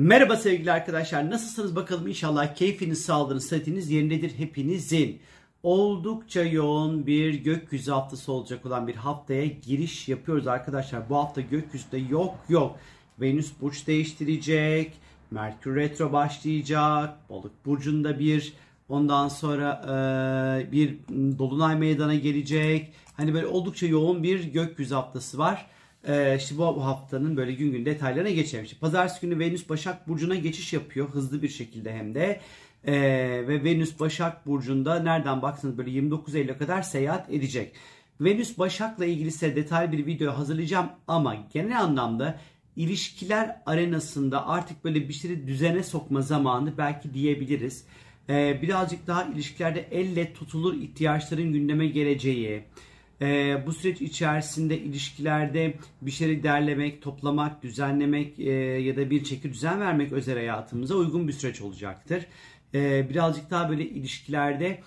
Merhaba sevgili arkadaşlar. Nasılsınız bakalım inşallah keyfiniz, sağlığınız, sıhhatiniz yerindedir hepinizin. Oldukça yoğun bir gökyüzü haftası olacak olan bir haftaya giriş yapıyoruz arkadaşlar. Bu hafta gökyüzünde yok yok. Venüs burç değiştirecek. Merkür retro başlayacak. Balık burcunda bir ondan sonra e, bir dolunay meydana gelecek. Hani böyle oldukça yoğun bir gökyüzü haftası var. Ee, işte bu haftanın böyle gün gün detaylarına geçelim. İşte Pazartesi günü Venüs Başak Burcu'na geçiş yapıyor. Hızlı bir şekilde hem de. Ee, ve Venüs Başak Burcu'nda nereden baksanız böyle 29 Eylül'e kadar seyahat edecek. Venüs Başak'la ilgili size detaylı bir video hazırlayacağım ama genel anlamda ilişkiler arenasında artık böyle bir şeyi düzene sokma zamanı belki diyebiliriz. Ee, birazcık daha ilişkilerde elle tutulur ihtiyaçların gündeme geleceği, e, bu süreç içerisinde ilişkilerde bir şeyleri derlemek, toplamak, düzenlemek e, ya da bir çeki düzen vermek özel hayatımıza uygun bir süreç olacaktır. E, birazcık daha böyle ilişkilerde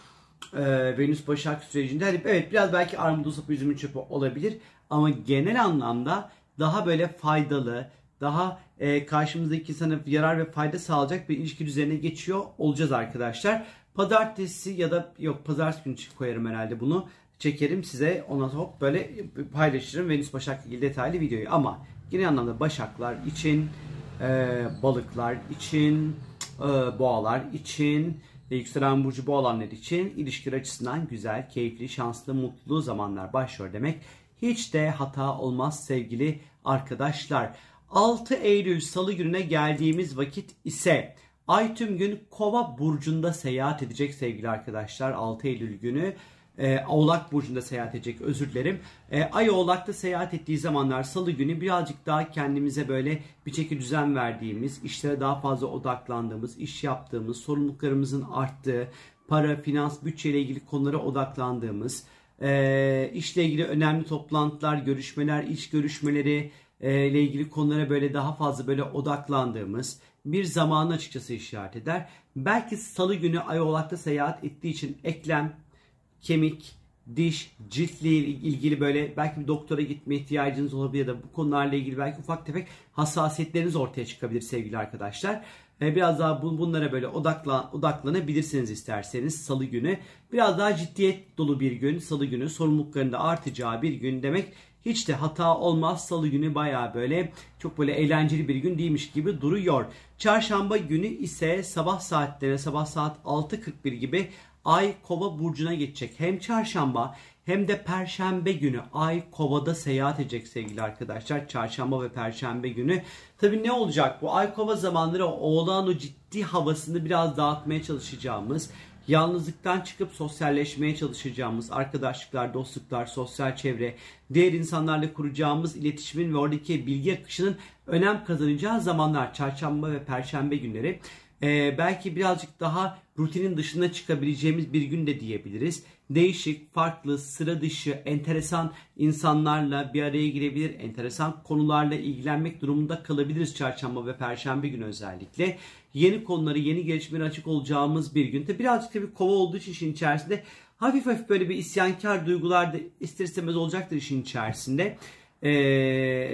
e, Venüs Başak sürecinde hani evet biraz belki armudu sapı üzümün çöpü olabilir ama genel anlamda daha böyle faydalı, daha e, karşımızdaki insana yarar ve fayda sağlayacak bir ilişki düzenine geçiyor olacağız arkadaşlar. Pazartesi ya da yok pazartesi günü koyarım herhalde bunu çekerim size ona hop böyle paylaşırım Venüs Başak ilgili detaylı videoyu ama genel anlamda Başaklar için e, balıklar için e, boğalar için ve yükselen burcu boğalanlar için ilişkiler açısından güzel, keyifli, şanslı, mutlu zamanlar başlıyor demek. Hiç de hata olmaz sevgili arkadaşlar. 6 Eylül Salı gününe geldiğimiz vakit ise Ay tüm gün Kova burcunda seyahat edecek sevgili arkadaşlar 6 Eylül günü e, Oğlak Burcu'nda seyahat edecek özür dilerim. E, Ay Oğlak'ta seyahat ettiği zamanlar salı günü birazcık daha kendimize böyle bir çeki düzen verdiğimiz, işlere daha fazla odaklandığımız, iş yaptığımız, sorumluluklarımızın arttığı, para, finans, bütçeyle ilgili konulara odaklandığımız, e, işle ilgili önemli toplantılar, görüşmeler, iş görüşmeleri e, ile ilgili konulara böyle daha fazla böyle odaklandığımız bir zamanı açıkçası işaret eder. Belki salı günü Ay Oğlak'ta seyahat ettiği için eklem, kemik, diş, ciltle ilgili böyle belki bir doktora gitme ihtiyacınız olabilir ya da bu konularla ilgili belki ufak tefek hassasiyetleriniz ortaya çıkabilir sevgili arkadaşlar. Ee, biraz daha bunlara böyle odaklan, odaklanabilirsiniz isterseniz salı günü. Biraz daha ciddiyet dolu bir gün salı günü sorumlulukların da artacağı bir gün demek hiç de hata olmaz. Salı günü baya böyle çok böyle eğlenceli bir gün değilmiş gibi duruyor. Çarşamba günü ise sabah saatlerine sabah saat 6.41 gibi Ay Kova burcuna geçecek. Hem çarşamba hem de perşembe günü Ay Kova'da seyahat edecek sevgili arkadaşlar. Çarşamba ve perşembe günü. Tabi ne olacak bu? Ay Kova zamanları oğlan o ciddi havasını biraz dağıtmaya çalışacağımız, yalnızlıktan çıkıp sosyalleşmeye çalışacağımız arkadaşlıklar, dostluklar, sosyal çevre, diğer insanlarla kuracağımız iletişimin ve oradaki bilgi akışının önem kazanacağı zamanlar çarşamba ve perşembe günleri. Ee, belki birazcık daha rutinin dışına çıkabileceğimiz bir gün de diyebiliriz. Değişik, farklı, sıra dışı, enteresan insanlarla bir araya girebilir. Enteresan konularla ilgilenmek durumunda kalabiliriz çarşamba ve perşembe günü özellikle. Yeni konuları, yeni gelişmeleri açık olacağımız bir gün. Tabi birazcık tabii kova olduğu için işin içerisinde hafif hafif böyle bir isyankar duygular da ister istemez olacaktır işin içerisinde. Ee,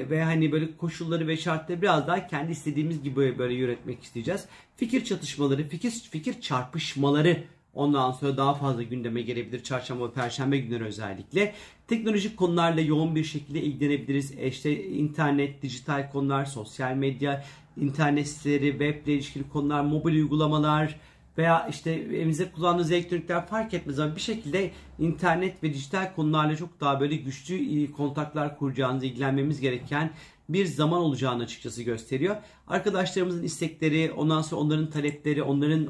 ve hani böyle koşulları ve şartları biraz daha kendi istediğimiz gibi böyle, yönetmek isteyeceğiz. Fikir çatışmaları, fikir fikir çarpışmaları ondan sonra daha fazla gündeme gelebilir çarşamba ve perşembe günleri özellikle. Teknolojik konularla yoğun bir şekilde ilgilenebiliriz. E işte internet, dijital konular, sosyal medya, internet siteleri, web ile ilişkili konular, mobil uygulamalar, veya işte evimizde kullandığımız elektronikler fark etmez ama bir şekilde internet ve dijital konularla çok daha böyle güçlü e, kontaklar kuracağınızı ilgilenmemiz gereken bir zaman olacağını açıkçası gösteriyor. Arkadaşlarımızın istekleri, ondan sonra onların talepleri, onların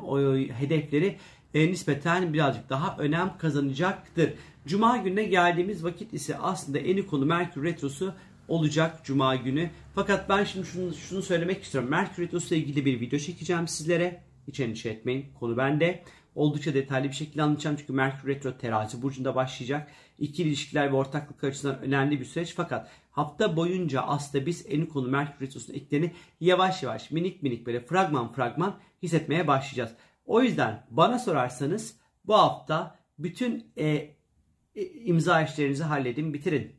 hedefleri e, nispeten birazcık daha önem kazanacaktır. Cuma gününe geldiğimiz vakit ise aslında en konu Merkür Retrosu olacak Cuma günü. Fakat ben şimdi şunu, şunu söylemek istiyorum. Merkür Retrosu ile ilgili bir video çekeceğim sizlere. Hiç endişe etmeyin. Konu bende. Oldukça detaylı bir şekilde anlatacağım çünkü Merkür Retro terazi burcunda başlayacak. İkili ilişkiler ve ortaklık açısından önemli bir süreç fakat hafta boyunca aslında biz en konu Merkür Retrosu'nun eklerini yavaş yavaş minik minik böyle fragman fragman hissetmeye başlayacağız. O yüzden bana sorarsanız bu hafta bütün e, e, imza işlerinizi halledin bitirin.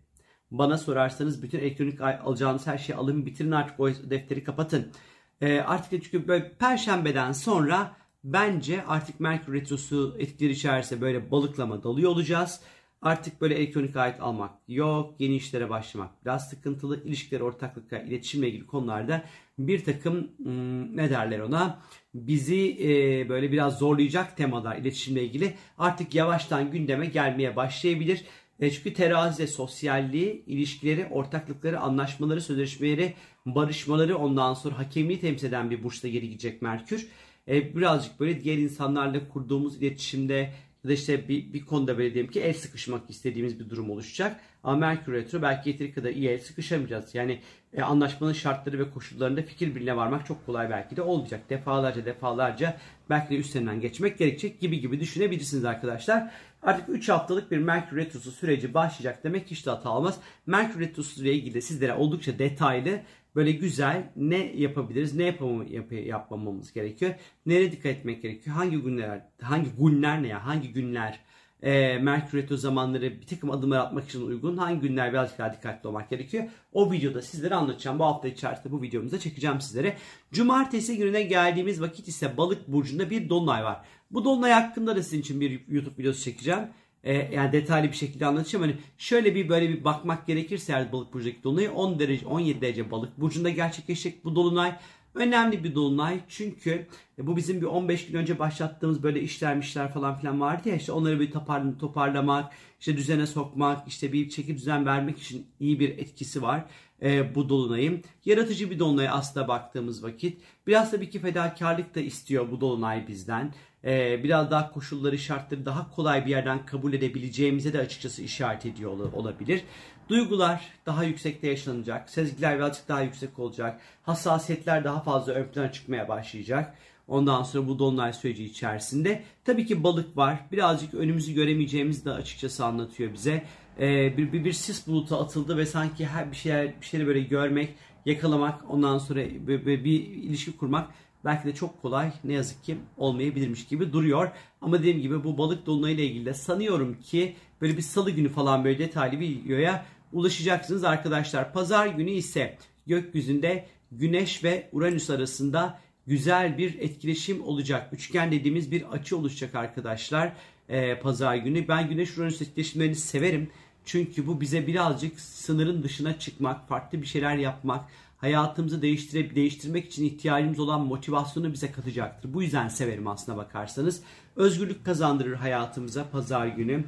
Bana sorarsanız bütün elektronik alacağınız her şeyi alın bitirin artık o defteri kapatın E, artık çünkü böyle perşembeden sonra bence artık Merkür Retrosu etkileri içerisinde böyle balıklama dalıyor olacağız. Artık böyle elektronik alet almak yok. Yeni işlere başlamak biraz sıkıntılı. İlişkiler, ortaklıkla, iletişimle ilgili konularda bir takım hmm, ne derler ona bizi e, böyle biraz zorlayacak temalar iletişimle ilgili artık yavaştan gündeme gelmeye başlayabilir. Çünkü terazide sosyalliği, ilişkileri, ortaklıkları, anlaşmaları, sözleşmeleri, barışmaları ondan sonra hakemliği temsil eden bir burçta geri gidecek Merkür. E, birazcık böyle diğer insanlarla kurduğumuz iletişimde ya da işte bir, bir konuda böyle diyelim ki el sıkışmak istediğimiz bir durum oluşacak. Ama Merkür Retro belki yeteri kadar iyi sıkışamayacağız. Yani e, anlaşmanın şartları ve koşullarında fikir birliğine varmak çok kolay belki de olmayacak. Defalarca defalarca belki de üstlerinden geçmek gerekecek gibi gibi düşünebilirsiniz arkadaşlar. Artık 3 haftalık bir Merkür Retrosu süreci başlayacak demek hiç de hata olmaz. Merkür Retrosu ile ilgili sizlere oldukça detaylı böyle güzel ne yapabiliriz, ne yapamam, yap, yapmamamız gerekiyor, nereye dikkat etmek gerekiyor, hangi günler, hangi günler ne ya, hangi günler e, Merkür Retro zamanları bir takım adımlar atmak için uygun, hangi günler birazcık daha dikkatli olmak gerekiyor. O videoda sizlere anlatacağım. Bu hafta içerisinde bu videomuzda çekeceğim sizlere. Cumartesi gününe geldiğimiz vakit ise Balık Burcu'nda bir dolunay var. Bu dolunay hakkında da sizin için bir YouTube videosu çekeceğim e, yani detaylı bir şekilde anlatacağım. Hani şöyle bir böyle bir bakmak gerekirse eğer balık burcundaki dolunay 10 derece 17 derece balık burcunda gerçekleşecek bu dolunay. Önemli bir dolunay çünkü e, bu bizim bir 15 gün önce başlattığımız böyle işlermişler falan filan vardı ya işte onları bir topar, toparlamak, işte düzene sokmak, işte bir çeki düzen vermek için iyi bir etkisi var e, bu dolunayın. Yaratıcı bir dolunay aslında baktığımız vakit. Biraz tabii ki fedakarlık da istiyor bu dolunay bizden. E, biraz daha koşulları, şartları daha kolay bir yerden kabul edebileceğimize de açıkçası işaret ediyor olabilir. Duygular daha yüksekte yaşanacak. Sezgiler birazcık daha yüksek olacak. Hassasiyetler daha fazla ön plana çıkmaya başlayacak. Ondan sonra bu dolunay süreci içerisinde tabii ki balık var. Birazcık önümüzü göremeyeceğimizi de açıkçası anlatıyor bize. Ee, bir, bir, bir sis bulutu atıldı ve sanki her bir şeyler bir şeyleri böyle görmek, yakalamak, ondan sonra bir, bir, bir ilişki kurmak belki de çok kolay ne yazık ki olmayabilirmiş gibi duruyor. Ama dediğim gibi bu balık dolunayı ile ilgili de sanıyorum ki böyle bir salı günü falan böyle detaylı bir videoya ulaşacaksınız arkadaşlar. Pazar günü ise gökyüzünde Güneş ve Uranüs arasında güzel bir etkileşim olacak. Üçgen dediğimiz bir açı oluşacak arkadaşlar e, pazar günü. Ben Güneş Uranüs etkileşimlerini severim. Çünkü bu bize birazcık sınırın dışına çıkmak, farklı bir şeyler yapmak, hayatımızı değiştire, değiştirmek için ihtiyacımız olan motivasyonu bize katacaktır. Bu yüzden severim aslına bakarsanız. Özgürlük kazandırır hayatımıza pazar günü.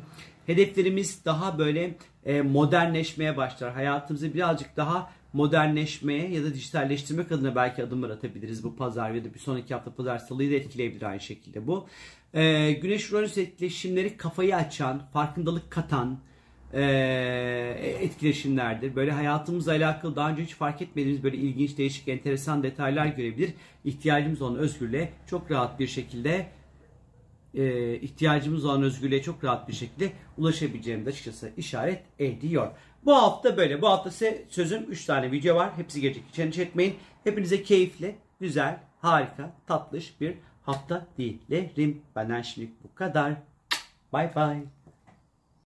Hedeflerimiz daha böyle e, modernleşmeye başlar. Hayatımızı birazcık daha modernleşmeye ya da dijitalleştirmek adına belki adımlar atabiliriz bu pazar ya da bir sonraki hafta pazar salıyı da etkileyebilir aynı şekilde bu. Ee, Güneş Uranüs etkileşimleri kafayı açan, farkındalık katan e, etkileşimlerdir. Böyle hayatımızla alakalı daha önce hiç fark etmediğimiz böyle ilginç, değişik, enteresan detaylar görebilir. İhtiyacımız olan özgürlüğe çok rahat bir şekilde e, ihtiyacımız olan özgürlüğe çok rahat bir şekilde ulaşabileceğimiz açıkçası işaret ediyor. Bu hafta böyle. Bu hafta size sözüm 3 tane video var. Hepsi gelecek. Hiç etmeyin. Hepinize keyifli, güzel, harika, tatlış bir hafta dilerim. Benden şimdi bu kadar. Bye bye.